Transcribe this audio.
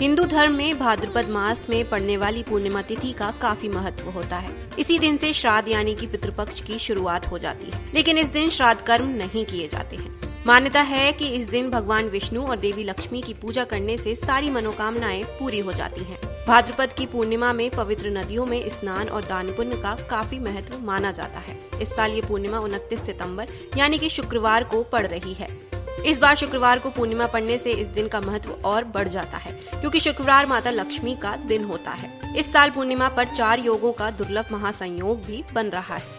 हिंदू धर्म में भाद्रपद मास में पड़ने वाली पूर्णिमा तिथि का काफ़ी महत्व होता है। इसी दिन से श्राद्ध यानी कि पितृपक्ष की शुरुआत हो जाती है, लेकिन इस दिन श्राद्ध कर्म नहीं किए जाते हैं। मान्यता है कि इस दिन भगवान विष्णु और देवी लक्ष्मी की पूजा करने से सारी मनोकामनाएँ पूरी हो जाती हैं। भाद्रपद की पूर्णिमा में पवित्र नदियों में स्नान और दान पुण्य का काफ़ी महत्व माना जाता है। इस साल ये पूर्णिमा उनतीस सितंबर यानी कि शुक्रवार को पड़ रही है। इस बार शुक्रवार को पूर्णिमा पड़ने से इस दिन का महत्व और बढ़ जाता है, क्योंकि शुक्रवार माता लक्ष्मी का दिन होता है। इस साल पूर्णिमा पर चार योगों का दुर्लभ महासंयोग भी बन रहा है।